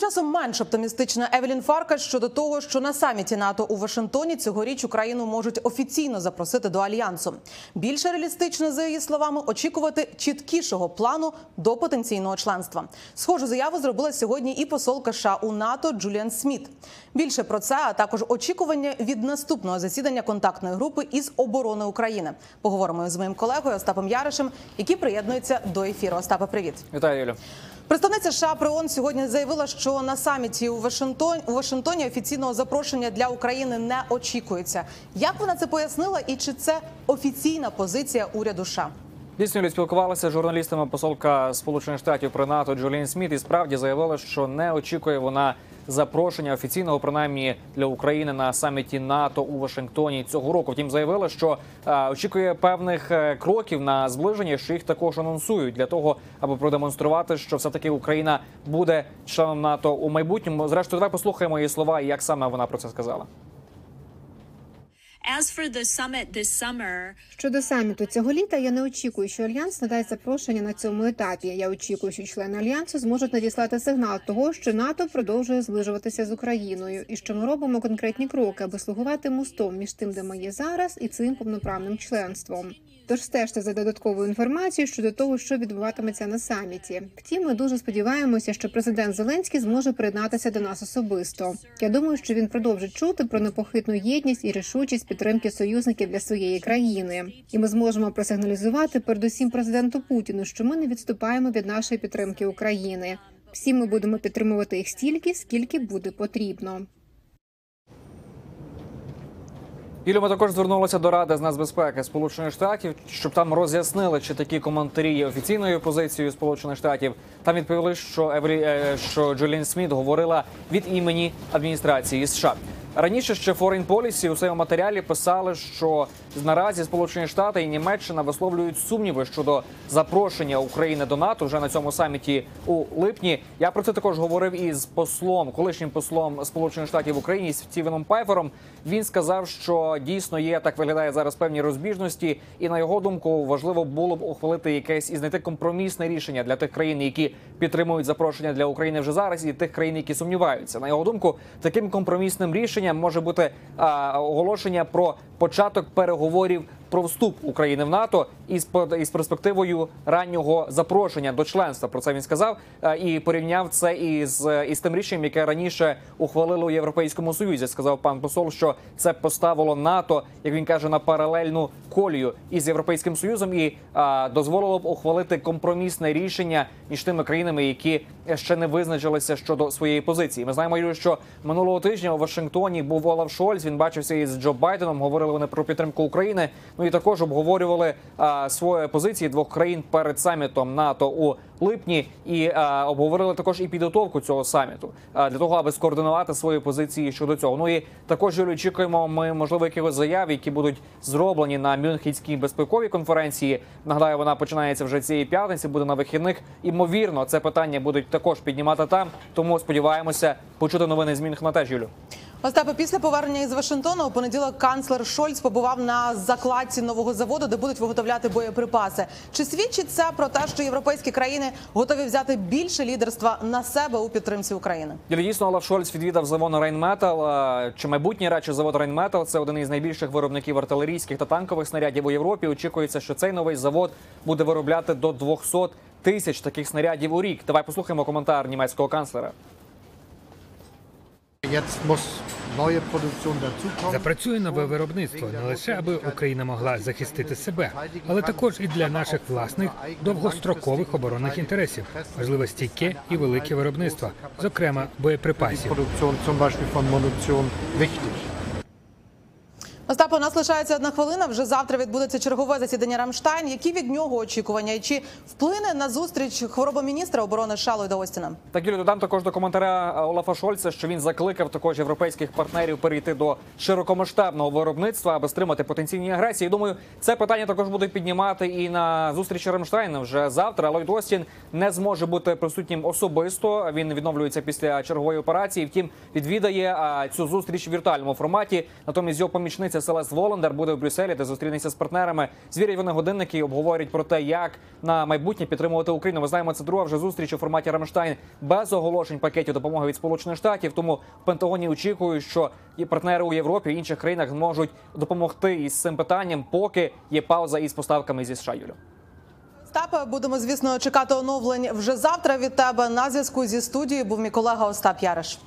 Часом менш оптимістична Евелін Фаркаш щодо того, що на саміті НАТО у Вашингтоні цьогоріч Україну можуть офіційно запросити до альянсу. Більше реалістично, за її словами, очікувати чіткішого плану до потенційного членства. Схожу заяву зробила сьогодні і посолка США у НАТО Джуліан Сміт. Більше про це, а також очікування від наступного засідання контактної групи із оборони України. Поговоримо з моїм колегою Остапом Яришем, який приєднується до ефіру. Остапе, привіт. Вітаю, Юлю. Представниця США при ООН сьогодні заявила, що на саміті у Вашингтоні у Вашингтоні офіційного запрошення для України не очікується. Як вона це пояснила, і чи це офіційна позиція уряду США? Дійсно, Юлі, спілкувалася з журналістами посолка Сполучених Штатів при НАТО Джолін Сміт і справді заявила, що не очікує вона запрошення офіційного, принаймні для України на саміті НАТО у Вашингтоні цього року. Втім, заявила, що е, очікує певних е, кроків на зближення, що їх також анонсують для того, аби продемонструвати, що все таки Україна буде членом НАТО у майбутньому. Зрештою, давай послухаємо її слова і як саме вона про це сказала. Щодо саміту цього літа, я не очікую, що альянс надасть запрошення на цьому етапі. Я очікую, що члени альянсу зможуть надіслати сигнал того, що НАТО продовжує зближуватися з Україною, і що ми робимо конкретні кроки, аби слугувати мостом між тим, де ми є зараз, і цим повноправним членством. Тож стежте за додатковою інформацією щодо того, що відбуватиметься на саміті. Втім, ми дуже сподіваємося, що президент Зеленський зможе приєднатися до нас особисто. Я думаю, що він продовжить чути про непохитну єдність і рішучість підтримки союзників для своєї країни. І ми зможемо просигналізувати передусім президенту Путіну, що ми не відступаємо від нашої підтримки України. Всі ми будемо підтримувати їх стільки, скільки буде потрібно. Юлі, ми також звернулися до Ради з нацбезпеки Сполучених Штатів, щоб там роз'яснили, чи такі коментарі є офіційною позицією Сполучених Штатів. Там відповіли, що Евелі е, що Джолін Сміт говорила від імені адміністрації США. Раніше ще Foreign Policy у своєму матеріалі писали, що наразі Сполучені Штати і Німеччина висловлюють сумніви щодо запрошення України до НАТО вже на цьому саміті у липні. Я про це також говорив із послом, колишнім послом Сполучених Штатів Україні Стівеном Пайфером. Він сказав, що дійсно є так виглядає зараз певні розбіжності, і на його думку важливо було б ухвалити якесь і знайти компромісне рішення для тих країн, які підтримують запрошення для України вже зараз, і тих країн, які сумніваються. На його думку, таким компромісним рішенням може бути а, оголошення про початок переговорів договорів про вступ України в НАТО із із перспективою раннього запрошення до членства. Про це він сказав е, і порівняв це із, із тим рішенням, яке раніше ухвалили у Європейському Союзі. Сказав пан посол, що це поставило НАТО, як він каже, на паралельну колію із європейським союзом і а, дозволило б ухвалити компромісне рішення між тими країнами, які ще не визначилися щодо своєї позиції. Ми знаємо, що минулого тижня у Вашингтоні був Олаф Шольц. Він бачився із Джо Байденом. Говорили вони про підтримку України. Ну і також обговорювали а, свої позиції двох країн перед самітом НАТО у липні, і а, обговорили також і підготовку цього саміту а, для того, аби скоординувати свої позиції щодо цього. Ну і також Юлю, очікуємо ми можливо якихось заяв, які будуть зроблені на Мюнхенській безпековій конференції. Нагадаю, вона починається вже цієї п'ятниці, буде на вихідних. Імовірно, це питання будуть також піднімати там. Тому сподіваємося почути новини з Мюнхена теж, Юлю. Остапе, після повернення із Вашингтона у понеділок канцлер Шольц побував на закладці нового заводу, де будуть виготовляти боєприпаси. Чи свідчить це про те, що європейські країни готові взяти більше лідерства на себе у підтримці України? Дійсно, Олаф Шольц відвідав завод Рейнметал. Чи майбутній радше завод Рейнметал це один із найбільших виробників артилерійських та танкових снарядів у Європі. Очікується, що цей новий завод буде виробляти до 200 тисяч таких снарядів у рік. Давай послухаємо коментар німецького канцлера. Запрацює нове виробництво не лише аби Україна могла захистити себе, але також і для наших власних довгострокових оборонних інтересів. Важливе стійке і велике виробництво, зокрема боєприпасів. Остапе, у нас лишається одна хвилина. Вже завтра відбудеться чергове засідання Рамштайн. Які від нього очікування? І чи вплине на зустріч хворобоміністра оборони США Ллойда Остіна? Так, Юлі, додам також до коментаря Олафа Шольца, що він закликав також європейських партнерів перейти до широкомасштабного виробництва, аби стримати потенційні агресії. Думаю, це питання також буде піднімати і на зустрічі Рамштайна вже завтра. Ллойд Остін не зможе бути присутнім особисто. Він відновлюється після чергової операції. Втім, відвідає цю зустріч в віртуальному форматі. Натомість його помічниця Селест Воландер буде в Брюсселі, де зустрінеться з партнерами. Звірять вони годинники і обговорять про те, як на майбутнє підтримувати Україну. Ми знаємо, це друга вже зустріч у форматі Рамштайн без оголошень пакетів допомоги від Сполучених Штатів. Тому в Пентагоні очікують, що і партнери у Європі і інших країнах зможуть допомогти із цим питанням, поки є пауза із поставками зі США. Юлю. Остапе, будемо звісно чекати оновлень вже завтра від тебе. На зв'язку зі студією був мій колега Остап Яриш.